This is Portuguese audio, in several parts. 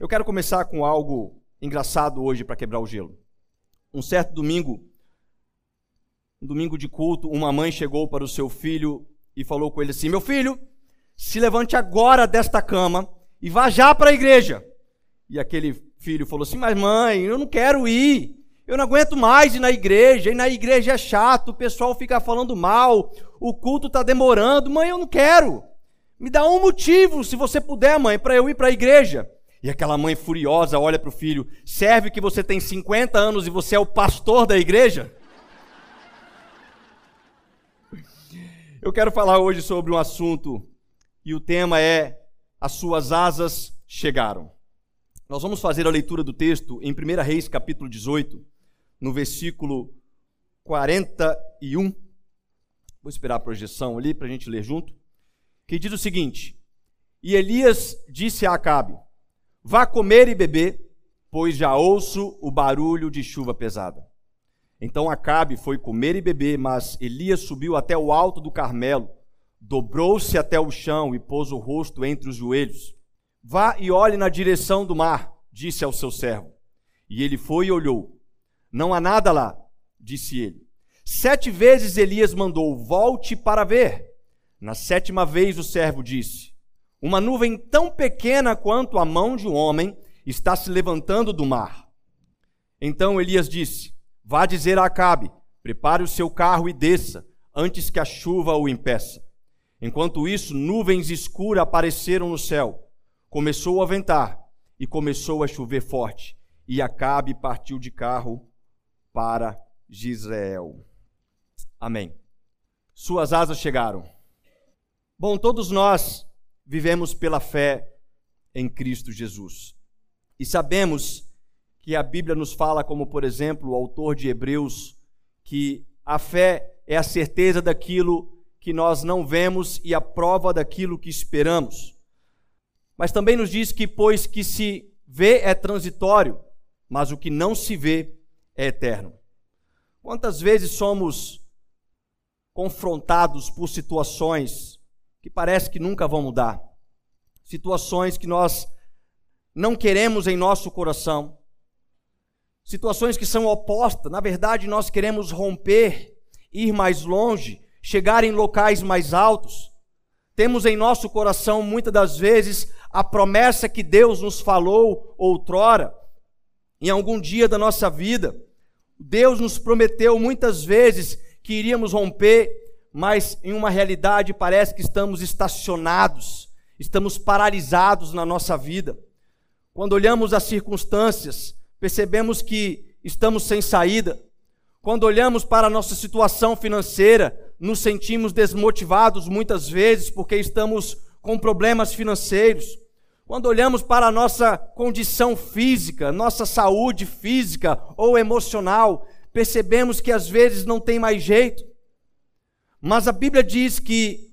Eu quero começar com algo engraçado hoje para quebrar o gelo. Um certo domingo, um domingo de culto, uma mãe chegou para o seu filho e falou com ele assim: Meu filho, se levante agora desta cama e vá já para a igreja. E aquele filho falou assim: Mas mãe, eu não quero ir. Eu não aguento mais ir na igreja, e na igreja é chato, o pessoal fica falando mal, o culto está demorando. Mãe, eu não quero. Me dá um motivo, se você puder, mãe, para eu ir para a igreja. E aquela mãe furiosa olha para o filho: serve que você tem 50 anos e você é o pastor da igreja? Eu quero falar hoje sobre um assunto e o tema é As suas asas chegaram. Nós vamos fazer a leitura do texto em 1 Reis, capítulo 18, no versículo 41. Vou esperar a projeção ali para a gente ler junto. Que diz o seguinte: E Elias disse a Acabe: Vá comer e beber, pois já ouço o barulho de chuva pesada. Então Acabe foi comer e beber, mas Elias subiu até o alto do Carmelo, dobrou-se até o chão e pôs o rosto entre os joelhos. Vá e olhe na direção do mar, disse ao seu servo. E ele foi e olhou. Não há nada lá, disse ele. Sete vezes Elias mandou: Volte para ver. Na sétima vez o servo disse: uma nuvem tão pequena quanto a mão de um homem está se levantando do mar. Então Elias disse: Vá dizer a Acabe: prepare o seu carro e desça, antes que a chuva o impeça. Enquanto isso, nuvens escuras apareceram no céu. Começou a ventar e começou a chover forte. E Acabe partiu de carro para Gisrael. Amém. Suas asas chegaram. Bom, todos nós vivemos pela fé em Cristo Jesus. E sabemos que a Bíblia nos fala, como por exemplo o autor de Hebreus, que a fé é a certeza daquilo que nós não vemos e a prova daquilo que esperamos. Mas também nos diz que, pois que se vê é transitório, mas o que não se vê é eterno. Quantas vezes somos confrontados por situações que parece que nunca vão mudar. Situações que nós não queremos em nosso coração. Situações que são opostas. Na verdade, nós queremos romper, ir mais longe, chegar em locais mais altos. Temos em nosso coração, muitas das vezes, a promessa que Deus nos falou outrora, em algum dia da nossa vida. Deus nos prometeu muitas vezes que iríamos romper mas em uma realidade parece que estamos estacionados, estamos paralisados na nossa vida. Quando olhamos as circunstâncias, percebemos que estamos sem saída. Quando olhamos para a nossa situação financeira, nos sentimos desmotivados muitas vezes porque estamos com problemas financeiros. Quando olhamos para a nossa condição física, nossa saúde física ou emocional, percebemos que às vezes não tem mais jeito. Mas a Bíblia diz que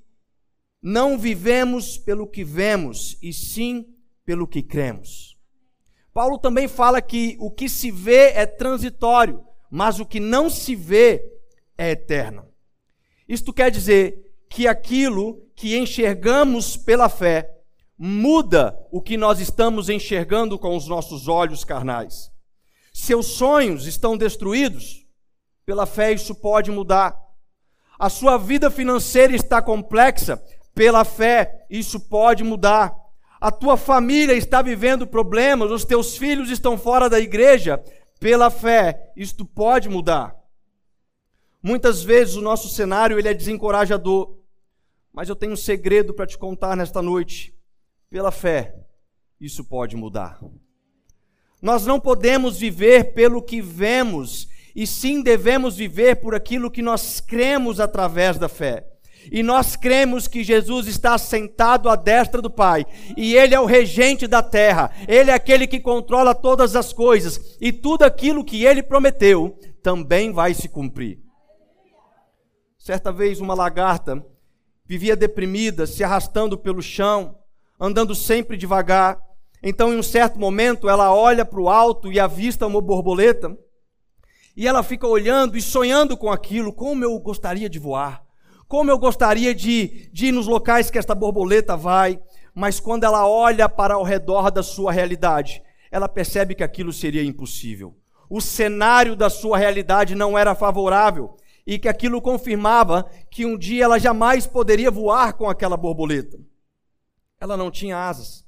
não vivemos pelo que vemos, e sim pelo que cremos. Paulo também fala que o que se vê é transitório, mas o que não se vê é eterno. Isto quer dizer que aquilo que enxergamos pela fé muda o que nós estamos enxergando com os nossos olhos carnais. Seus sonhos estão destruídos, pela fé isso pode mudar a sua vida financeira está complexa, pela fé isso pode mudar. A tua família está vivendo problemas, os teus filhos estão fora da igreja, pela fé isto pode mudar. Muitas vezes o nosso cenário ele é desencorajador, mas eu tenho um segredo para te contar nesta noite. Pela fé, isso pode mudar. Nós não podemos viver pelo que vemos e sim devemos viver por aquilo que nós cremos através da fé. E nós cremos que Jesus está sentado à destra do Pai, e Ele é o regente da terra, Ele é aquele que controla todas as coisas, e tudo aquilo que Ele prometeu também vai se cumprir. Certa vez, uma lagarta vivia deprimida, se arrastando pelo chão, andando sempre devagar. Então, em um certo momento, ela olha para o alto e avista uma borboleta e ela fica olhando e sonhando com aquilo, como eu gostaria de voar, como eu gostaria de, de ir nos locais que esta borboleta vai. mas quando ela olha para ao redor da sua realidade, ela percebe que aquilo seria impossível. O cenário da sua realidade não era favorável e que aquilo confirmava que um dia ela jamais poderia voar com aquela borboleta. Ela não tinha asas.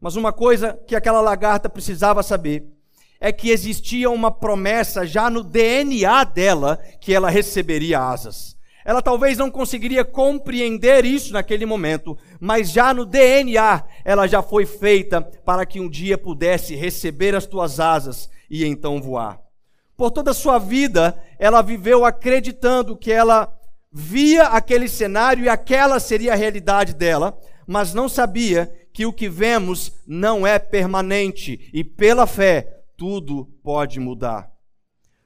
Mas uma coisa que aquela lagarta precisava saber é que existia uma promessa já no DNA dela que ela receberia asas. Ela talvez não conseguiria compreender isso naquele momento, mas já no DNA ela já foi feita para que um dia pudesse receber as tuas asas e então voar. Por toda a sua vida, ela viveu acreditando que ela via aquele cenário e aquela seria a realidade dela, mas não sabia que o que vemos não é permanente e pela fé tudo pode mudar.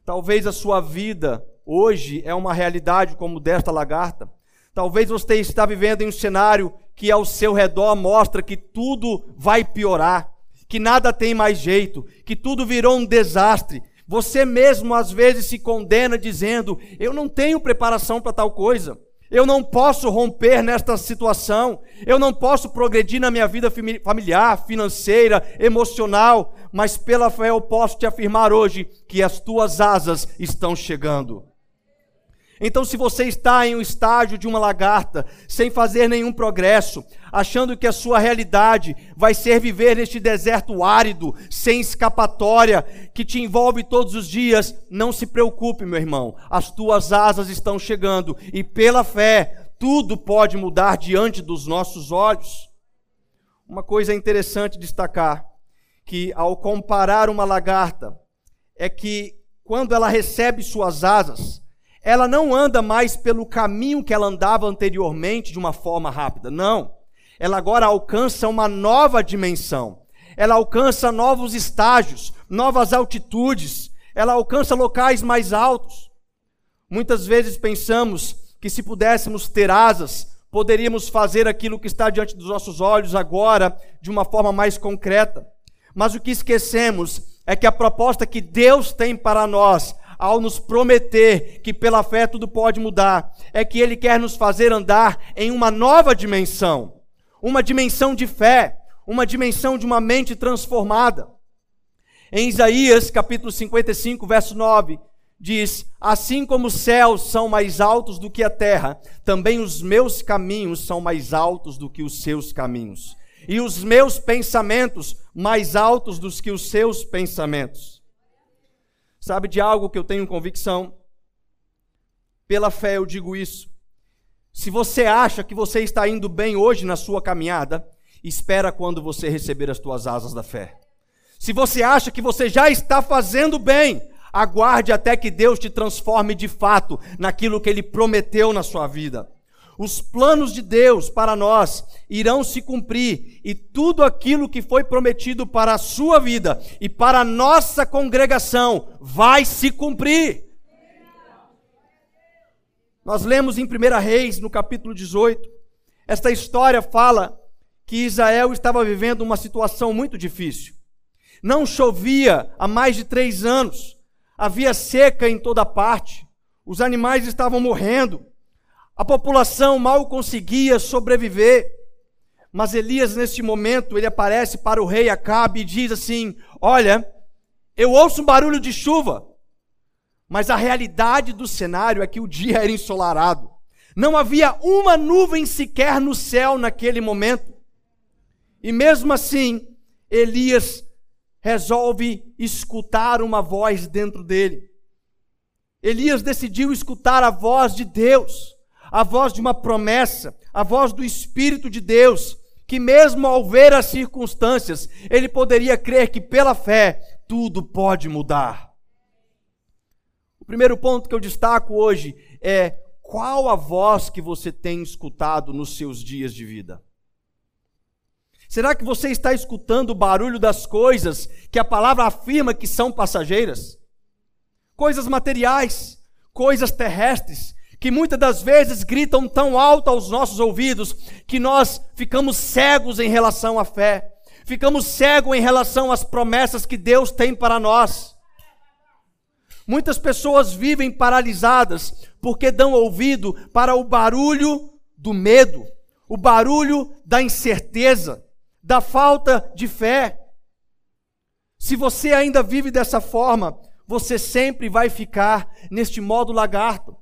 Talvez a sua vida hoje é uma realidade como desta lagarta. Talvez você está vivendo em um cenário que ao seu redor mostra que tudo vai piorar, que nada tem mais jeito, que tudo virou um desastre. Você mesmo às vezes se condena dizendo: Eu não tenho preparação para tal coisa. Eu não posso romper nesta situação, eu não posso progredir na minha vida familiar, financeira, emocional, mas pela fé eu posso te afirmar hoje que as tuas asas estão chegando. Então, se você está em um estágio de uma lagarta, sem fazer nenhum progresso, achando que a sua realidade vai ser viver neste deserto árido, sem escapatória, que te envolve todos os dias, não se preocupe, meu irmão. As tuas asas estão chegando e pela fé, tudo pode mudar diante dos nossos olhos. Uma coisa interessante destacar que ao comparar uma lagarta é que quando ela recebe suas asas, ela não anda mais pelo caminho que ela andava anteriormente de uma forma rápida. Não. Ela agora alcança uma nova dimensão. Ela alcança novos estágios, novas altitudes. Ela alcança locais mais altos. Muitas vezes pensamos que se pudéssemos ter asas, poderíamos fazer aquilo que está diante dos nossos olhos agora de uma forma mais concreta. Mas o que esquecemos é que a proposta que Deus tem para nós ao nos prometer que pela fé tudo pode mudar, é que Ele quer nos fazer andar em uma nova dimensão, uma dimensão de fé, uma dimensão de uma mente transformada. Em Isaías capítulo 55, verso 9, diz: Assim como os céus são mais altos do que a terra, também os meus caminhos são mais altos do que os seus caminhos, e os meus pensamentos mais altos do que os seus pensamentos. Sabe de algo que eu tenho convicção? Pela fé eu digo isso. Se você acha que você está indo bem hoje na sua caminhada, espera quando você receber as tuas asas da fé. Se você acha que você já está fazendo bem, aguarde até que Deus te transforme de fato naquilo que ele prometeu na sua vida os planos de Deus para nós irão se cumprir e tudo aquilo que foi prometido para a sua vida e para a nossa congregação vai se cumprir. Nós lemos em 1 Reis, no capítulo 18, esta história fala que Israel estava vivendo uma situação muito difícil. Não chovia há mais de três anos, havia seca em toda parte, os animais estavam morrendo. A população mal conseguia sobreviver. Mas Elias, neste momento, ele aparece para o rei Acabe e diz assim: Olha, eu ouço um barulho de chuva, mas a realidade do cenário é que o dia era ensolarado. Não havia uma nuvem sequer no céu naquele momento. E mesmo assim, Elias resolve escutar uma voz dentro dele. Elias decidiu escutar a voz de Deus a voz de uma promessa, a voz do Espírito de Deus, que mesmo ao ver as circunstâncias, ele poderia crer que pela fé tudo pode mudar. O primeiro ponto que eu destaco hoje é qual a voz que você tem escutado nos seus dias de vida? Será que você está escutando o barulho das coisas que a palavra afirma que são passageiras? Coisas materiais, coisas terrestres, que muitas das vezes gritam tão alto aos nossos ouvidos que nós ficamos cegos em relação à fé, ficamos cegos em relação às promessas que Deus tem para nós. Muitas pessoas vivem paralisadas porque dão ouvido para o barulho do medo, o barulho da incerteza, da falta de fé. Se você ainda vive dessa forma, você sempre vai ficar neste modo lagarto,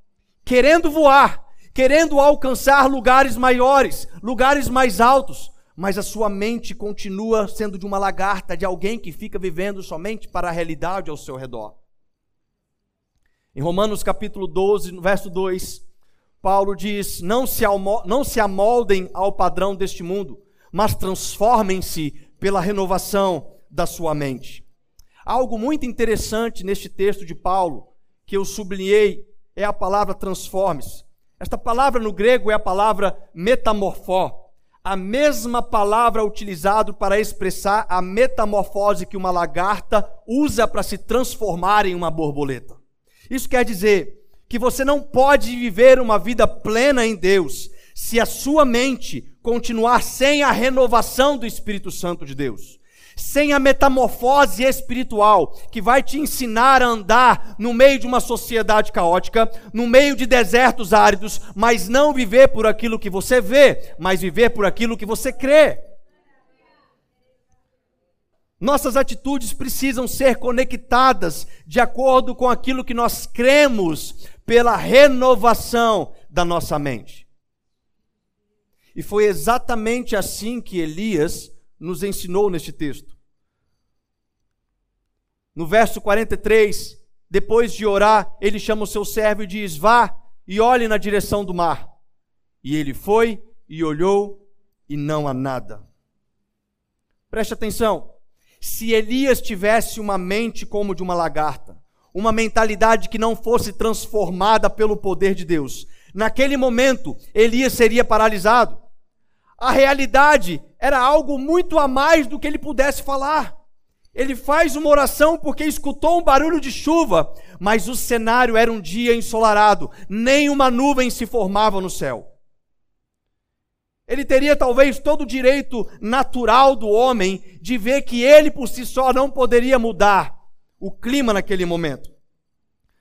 querendo voar, querendo alcançar lugares maiores, lugares mais altos, mas a sua mente continua sendo de uma lagarta, de alguém que fica vivendo somente para a realidade ao seu redor. Em Romanos capítulo 12, no verso 2, Paulo diz: não se, não se amoldem ao padrão deste mundo, mas transformem-se pela renovação da sua mente. Algo muito interessante neste texto de Paulo, que eu sublinhei, é a palavra transforme-se. Esta palavra no grego é a palavra metamorfó, a mesma palavra utilizada para expressar a metamorfose que uma lagarta usa para se transformar em uma borboleta. Isso quer dizer que você não pode viver uma vida plena em Deus se a sua mente continuar sem a renovação do Espírito Santo de Deus, sem a metamorfose espiritual que vai te ensinar a andar no meio de uma sociedade caótica, no meio de desertos áridos, mas não viver por aquilo que você vê, mas viver por aquilo que você crê. Nossas atitudes precisam ser conectadas de acordo com aquilo que nós cremos pela renovação da nossa mente. E foi exatamente assim que Elias nos ensinou neste texto. No verso 43, depois de orar, ele chama o seu servo e diz: Vá e olhe na direção do mar. E ele foi e olhou e não há nada. Preste atenção se Elias tivesse uma mente como de uma lagarta, uma mentalidade que não fosse transformada pelo poder de Deus, naquele momento Elias seria paralisado. A realidade era algo muito a mais do que ele pudesse falar. Ele faz uma oração porque escutou um barulho de chuva, mas o cenário era um dia ensolarado, nem uma nuvem se formava no céu. Ele teria talvez todo o direito natural do homem de ver que ele por si só não poderia mudar o clima naquele momento.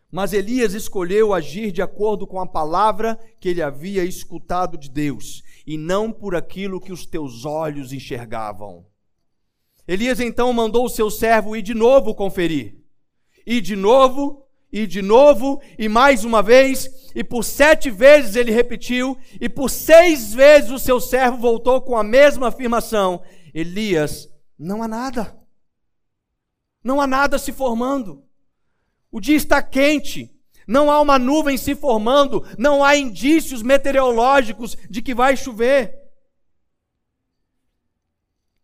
Mas Elias escolheu agir de acordo com a palavra que ele havia escutado de Deus, e não por aquilo que os teus olhos enxergavam. Elias então mandou o seu servo ir de novo conferir. E de novo e de novo, e mais uma vez, e por sete vezes ele repetiu, e por seis vezes o seu servo voltou com a mesma afirmação: Elias, não há nada. Não há nada se formando. O dia está quente, não há uma nuvem se formando, não há indícios meteorológicos de que vai chover.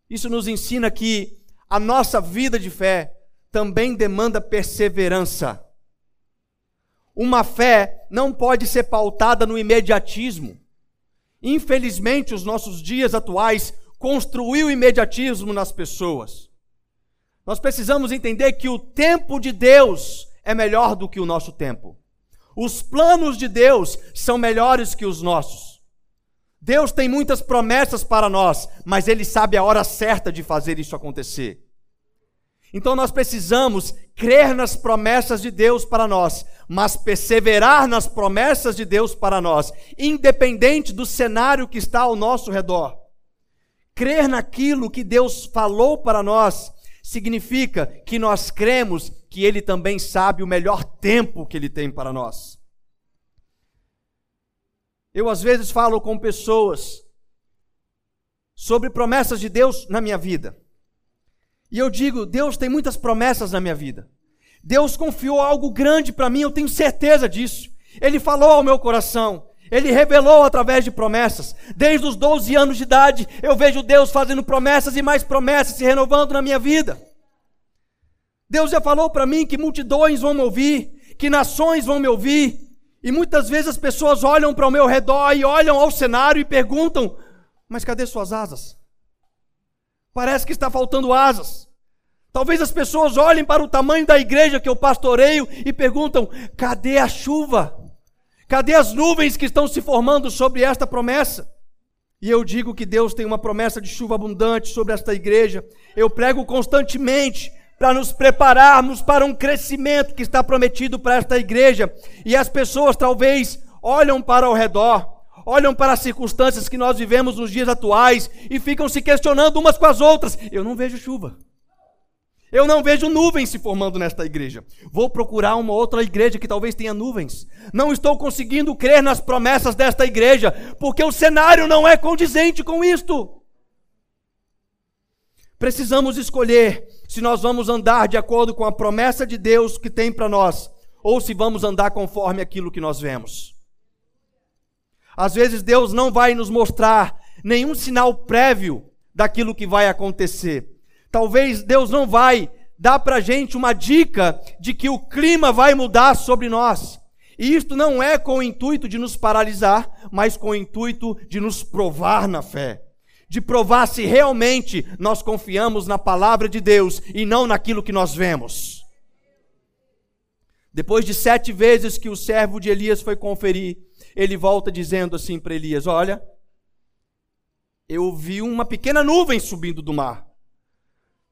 Isso nos ensina que a nossa vida de fé também demanda perseverança. Uma fé não pode ser pautada no imediatismo. Infelizmente, os nossos dias atuais construiu o imediatismo nas pessoas. Nós precisamos entender que o tempo de Deus é melhor do que o nosso tempo. Os planos de Deus são melhores que os nossos. Deus tem muitas promessas para nós, mas Ele sabe a hora certa de fazer isso acontecer. Então nós precisamos crer nas promessas de Deus para nós, mas perseverar nas promessas de Deus para nós, independente do cenário que está ao nosso redor. Crer naquilo que Deus falou para nós significa que nós cremos que Ele também sabe o melhor tempo que Ele tem para nós. Eu às vezes falo com pessoas sobre promessas de Deus na minha vida. E eu digo: Deus tem muitas promessas na minha vida. Deus confiou algo grande para mim, eu tenho certeza disso. Ele falou ao meu coração. Ele revelou através de promessas. Desde os 12 anos de idade, eu vejo Deus fazendo promessas e mais promessas se renovando na minha vida. Deus já falou para mim que multidões vão me ouvir, que nações vão me ouvir. E muitas vezes as pessoas olham para o meu redor e olham ao cenário e perguntam: Mas cadê suas asas? Parece que está faltando asas. Talvez as pessoas olhem para o tamanho da igreja que eu pastoreio e perguntam: cadê a chuva? Cadê as nuvens que estão se formando sobre esta promessa? E eu digo que Deus tem uma promessa de chuva abundante sobre esta igreja. Eu prego constantemente para nos prepararmos para um crescimento que está prometido para esta igreja. E as pessoas talvez olham para o redor, olham para as circunstâncias que nós vivemos nos dias atuais e ficam se questionando umas com as outras. Eu não vejo chuva. Eu não vejo nuvens se formando nesta igreja. Vou procurar uma outra igreja que talvez tenha nuvens. Não estou conseguindo crer nas promessas desta igreja, porque o cenário não é condizente com isto. Precisamos escolher se nós vamos andar de acordo com a promessa de Deus que tem para nós, ou se vamos andar conforme aquilo que nós vemos. Às vezes Deus não vai nos mostrar nenhum sinal prévio daquilo que vai acontecer. Talvez Deus não vai dar para a gente uma dica de que o clima vai mudar sobre nós. E isto não é com o intuito de nos paralisar, mas com o intuito de nos provar na fé. De provar se realmente nós confiamos na palavra de Deus e não naquilo que nós vemos. Depois de sete vezes que o servo de Elias foi conferir ele volta dizendo assim para Elias: Olha, eu vi uma pequena nuvem subindo do mar,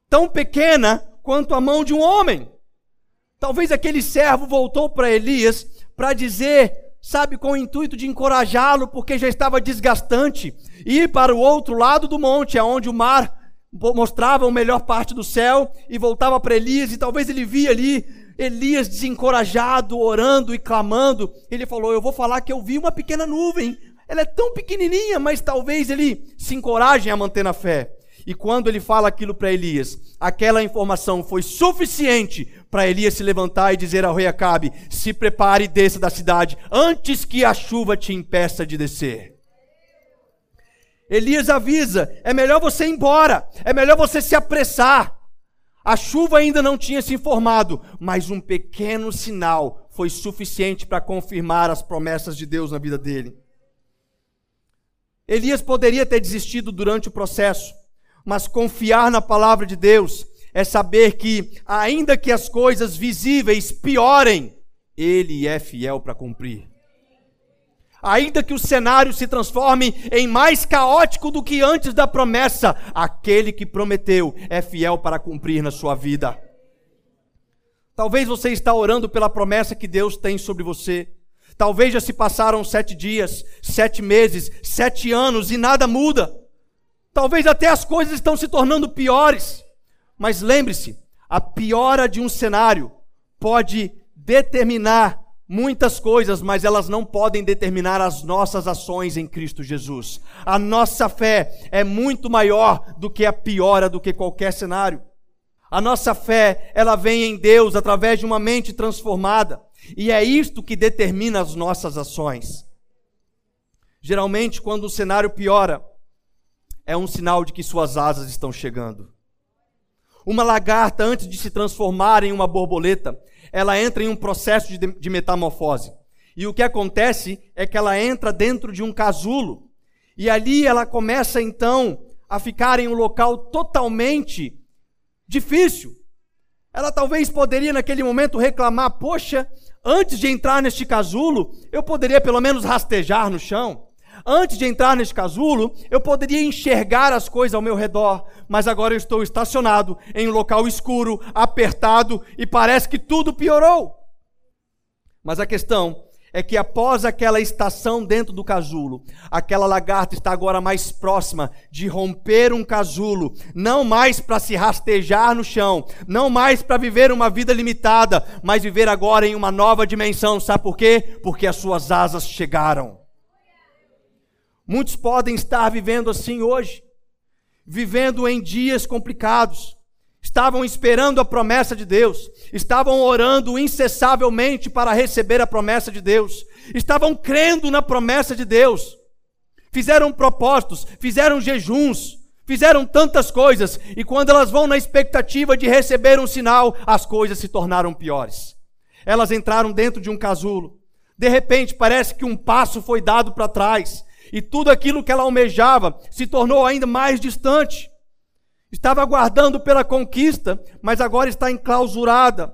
tão pequena quanto a mão de um homem. Talvez aquele servo voltou para Elias para dizer, sabe, com o intuito de encorajá-lo, porque já estava desgastante, ir para o outro lado do monte, aonde o mar mostrava a melhor parte do céu, e voltava para Elias, e talvez ele via ali Elias desencorajado, orando e clamando, ele falou: Eu vou falar que eu vi uma pequena nuvem. Ela é tão pequenininha, mas talvez ele se encoraje a manter na fé. E quando ele fala aquilo para Elias, aquela informação foi suficiente para Elias se levantar e dizer ao rei Acabe: Se prepare e desça da cidade antes que a chuva te impeça de descer. Elias avisa: é melhor você ir embora, é melhor você se apressar. A chuva ainda não tinha se informado, mas um pequeno sinal foi suficiente para confirmar as promessas de Deus na vida dele. Elias poderia ter desistido durante o processo, mas confiar na palavra de Deus é saber que, ainda que as coisas visíveis piorem, Ele é fiel para cumprir. Ainda que o cenário se transforme em mais caótico do que antes da promessa, aquele que prometeu é fiel para cumprir na sua vida. Talvez você está orando pela promessa que Deus tem sobre você. Talvez já se passaram sete dias, sete meses, sete anos e nada muda. Talvez até as coisas estão se tornando piores. Mas lembre-se, a piora de um cenário pode determinar muitas coisas, mas elas não podem determinar as nossas ações em Cristo Jesus. A nossa fé é muito maior do que a piora do que qualquer cenário. A nossa fé, ela vem em Deus através de uma mente transformada, e é isto que determina as nossas ações. Geralmente, quando o cenário piora, é um sinal de que suas asas estão chegando. Uma lagarta, antes de se transformar em uma borboleta, ela entra em um processo de, de metamorfose. E o que acontece é que ela entra dentro de um casulo. E ali ela começa então a ficar em um local totalmente difícil. Ela talvez poderia naquele momento reclamar: Poxa, antes de entrar neste casulo, eu poderia pelo menos rastejar no chão. Antes de entrar neste casulo, eu poderia enxergar as coisas ao meu redor, mas agora eu estou estacionado em um local escuro, apertado e parece que tudo piorou. Mas a questão é que após aquela estação dentro do casulo, aquela lagarta está agora mais próxima de romper um casulo, não mais para se rastejar no chão, não mais para viver uma vida limitada, mas viver agora em uma nova dimensão. Sabe por quê? Porque as suas asas chegaram. Muitos podem estar vivendo assim hoje, vivendo em dias complicados. Estavam esperando a promessa de Deus, estavam orando incessavelmente para receber a promessa de Deus, estavam crendo na promessa de Deus, fizeram propósitos, fizeram jejuns, fizeram tantas coisas, e quando elas vão na expectativa de receber um sinal, as coisas se tornaram piores. Elas entraram dentro de um casulo, de repente parece que um passo foi dado para trás, e tudo aquilo que ela almejava se tornou ainda mais distante. Estava aguardando pela conquista, mas agora está enclausurada.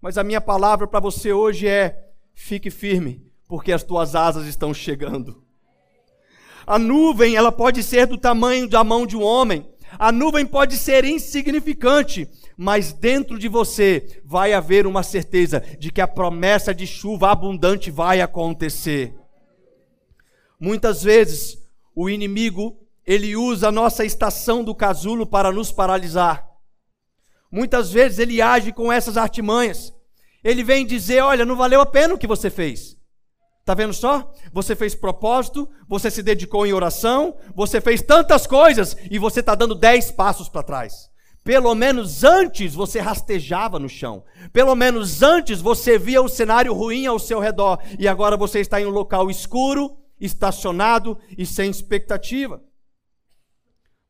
Mas a minha palavra para você hoje é: fique firme, porque as tuas asas estão chegando. A nuvem, ela pode ser do tamanho da mão de um homem. A nuvem pode ser insignificante, mas dentro de você vai haver uma certeza de que a promessa de chuva abundante vai acontecer. Muitas vezes o inimigo ele usa a nossa estação do casulo para nos paralisar. Muitas vezes ele age com essas artimanhas. Ele vem dizer: Olha, não valeu a pena o que você fez. Tá vendo só? Você fez propósito, você se dedicou em oração, você fez tantas coisas e você está dando dez passos para trás. Pelo menos antes você rastejava no chão. Pelo menos antes você via o cenário ruim ao seu redor. E agora você está em um local escuro, estacionado e sem expectativa.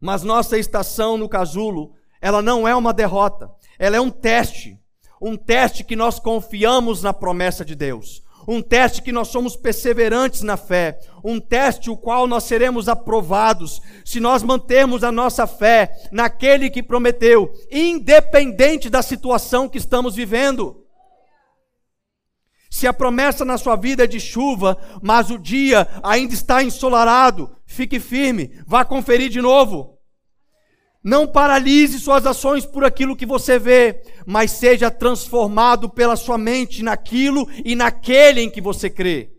Mas nossa estação no casulo, ela não é uma derrota, ela é um teste. Um teste que nós confiamos na promessa de Deus um teste que nós somos perseverantes na fé, um teste o qual nós seremos aprovados se nós mantermos a nossa fé naquele que prometeu, independente da situação que estamos vivendo. Se a promessa na sua vida é de chuva, mas o dia ainda está ensolarado, fique firme, vá conferir de novo. Não paralise suas ações por aquilo que você vê, mas seja transformado pela sua mente naquilo e naquele em que você crê.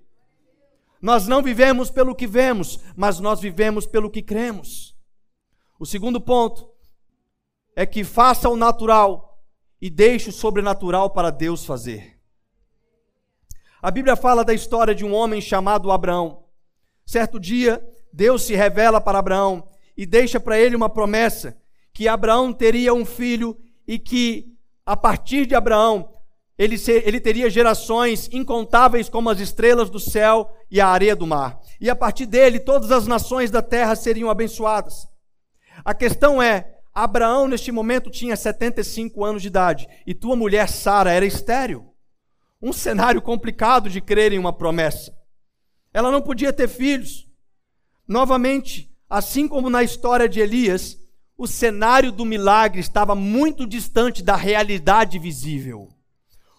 Nós não vivemos pelo que vemos, mas nós vivemos pelo que cremos. O segundo ponto é que faça o natural e deixe o sobrenatural para Deus fazer. A Bíblia fala da história de um homem chamado Abraão. Certo dia, Deus se revela para Abraão e deixa para ele uma promessa que Abraão teria um filho e que a partir de Abraão ele, ser, ele teria gerações incontáveis como as estrelas do céu e a areia do mar. E a partir dele todas as nações da terra seriam abençoadas. A questão é, Abraão neste momento tinha 75 anos de idade e tua mulher Sara era estéril. Um cenário complicado de crer em uma promessa. Ela não podia ter filhos. Novamente, Assim como na história de Elias, o cenário do milagre estava muito distante da realidade visível.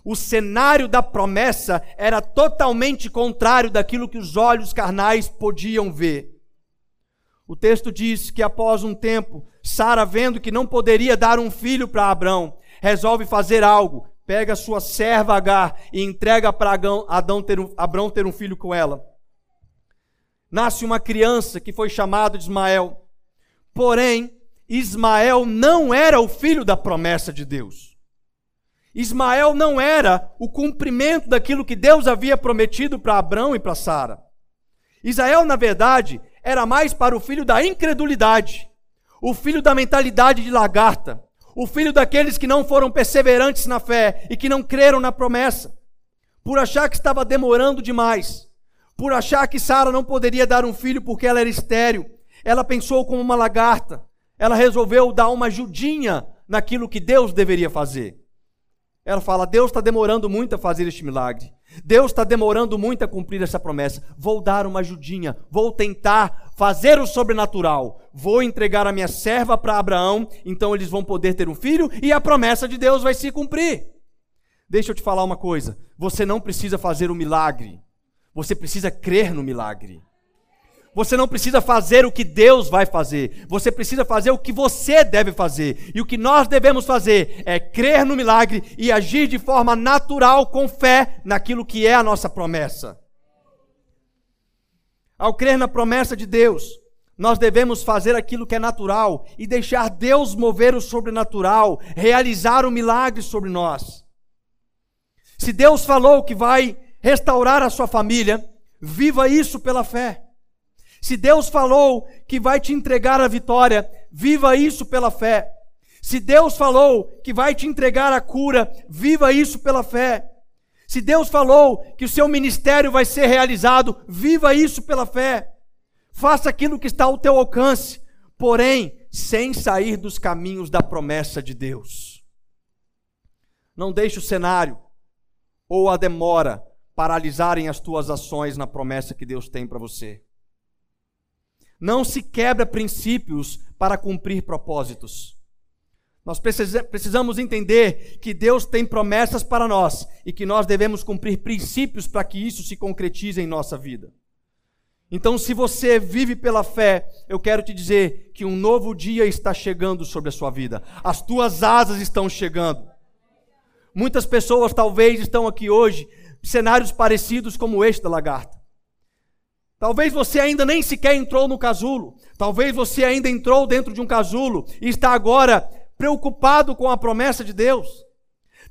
O cenário da promessa era totalmente contrário daquilo que os olhos carnais podiam ver. O texto diz que após um tempo, Sara, vendo que não poderia dar um filho para Abraão, resolve fazer algo, pega sua serva Agar e entrega para Abraão ter um filho com ela nasce uma criança que foi chamado de Ismael. Porém, Ismael não era o filho da promessa de Deus. Ismael não era o cumprimento daquilo que Deus havia prometido para Abraão e para Sara. Israel, na verdade, era mais para o filho da incredulidade, o filho da mentalidade de lagarta, o filho daqueles que não foram perseverantes na fé e que não creram na promessa, por achar que estava demorando demais por achar que Sara não poderia dar um filho porque ela era estéril. Ela pensou como uma lagarta. Ela resolveu dar uma ajudinha naquilo que Deus deveria fazer. Ela fala: Deus está demorando muito a fazer este milagre. Deus está demorando muito a cumprir essa promessa. Vou dar uma ajudinha. Vou tentar fazer o sobrenatural. Vou entregar a minha serva para Abraão. Então eles vão poder ter um filho e a promessa de Deus vai se cumprir. Deixa eu te falar uma coisa. Você não precisa fazer o um milagre. Você precisa crer no milagre. Você não precisa fazer o que Deus vai fazer. Você precisa fazer o que você deve fazer. E o que nós devemos fazer é crer no milagre e agir de forma natural, com fé, naquilo que é a nossa promessa. Ao crer na promessa de Deus, nós devemos fazer aquilo que é natural e deixar Deus mover o sobrenatural, realizar o milagre sobre nós. Se Deus falou que vai restaurar a sua família, viva isso pela fé. Se Deus falou que vai te entregar a vitória, viva isso pela fé. Se Deus falou que vai te entregar a cura, viva isso pela fé. Se Deus falou que o seu ministério vai ser realizado, viva isso pela fé. Faça aquilo que está ao teu alcance, porém, sem sair dos caminhos da promessa de Deus. Não deixe o cenário ou a demora paralisarem as tuas ações na promessa que Deus tem para você. Não se quebra princípios para cumprir propósitos. Nós precisamos entender que Deus tem promessas para nós e que nós devemos cumprir princípios para que isso se concretize em nossa vida. Então, se você vive pela fé, eu quero te dizer que um novo dia está chegando sobre a sua vida. As tuas asas estão chegando. Muitas pessoas talvez estão aqui hoje cenários parecidos como este da lagarta. Talvez você ainda nem sequer entrou no casulo. Talvez você ainda entrou dentro de um casulo e está agora preocupado com a promessa de Deus.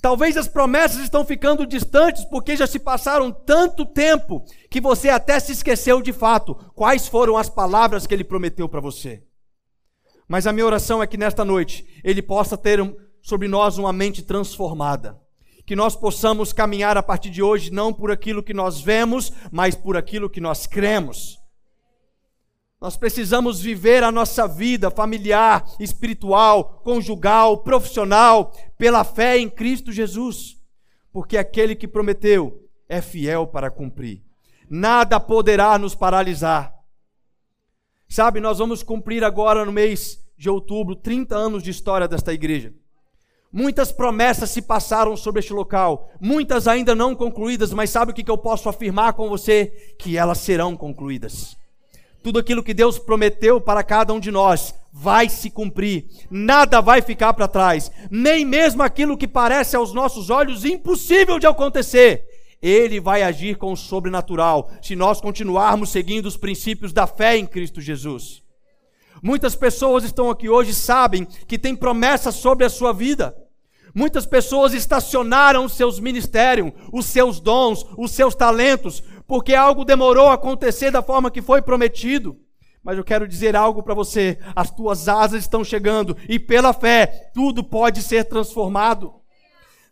Talvez as promessas estão ficando distantes porque já se passaram tanto tempo que você até se esqueceu de fato quais foram as palavras que ele prometeu para você. Mas a minha oração é que nesta noite ele possa ter sobre nós uma mente transformada. Que nós possamos caminhar a partir de hoje não por aquilo que nós vemos, mas por aquilo que nós cremos. Nós precisamos viver a nossa vida familiar, espiritual, conjugal, profissional, pela fé em Cristo Jesus, porque aquele que prometeu é fiel para cumprir. Nada poderá nos paralisar. Sabe, nós vamos cumprir agora no mês de outubro 30 anos de história desta igreja. Muitas promessas se passaram sobre este local, muitas ainda não concluídas, mas sabe o que eu posso afirmar com você? Que elas serão concluídas tudo aquilo que Deus prometeu para cada um de nós vai se cumprir, nada vai ficar para trás, nem mesmo aquilo que parece aos nossos olhos impossível de acontecer. Ele vai agir com o sobrenatural, se nós continuarmos seguindo os princípios da fé em Cristo Jesus. Muitas pessoas estão aqui hoje sabem que tem promessas sobre a sua vida. Muitas pessoas estacionaram os seus ministérios, os seus dons, os seus talentos, porque algo demorou a acontecer da forma que foi prometido. Mas eu quero dizer algo para você: as tuas asas estão chegando e pela fé tudo pode ser transformado.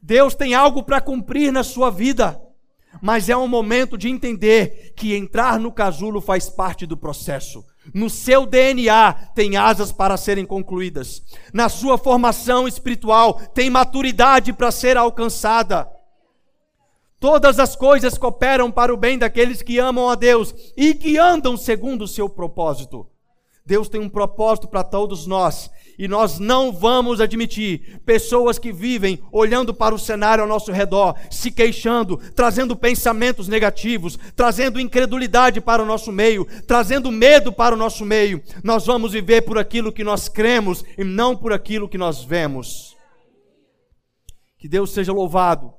Deus tem algo para cumprir na sua vida, mas é um momento de entender que entrar no casulo faz parte do processo. No seu DNA tem asas para serem concluídas. Na sua formação espiritual tem maturidade para ser alcançada. Todas as coisas cooperam para o bem daqueles que amam a Deus e que andam segundo o seu propósito. Deus tem um propósito para todos nós e nós não vamos admitir pessoas que vivem olhando para o cenário ao nosso redor, se queixando, trazendo pensamentos negativos, trazendo incredulidade para o nosso meio, trazendo medo para o nosso meio. Nós vamos viver por aquilo que nós cremos e não por aquilo que nós vemos. Que Deus seja louvado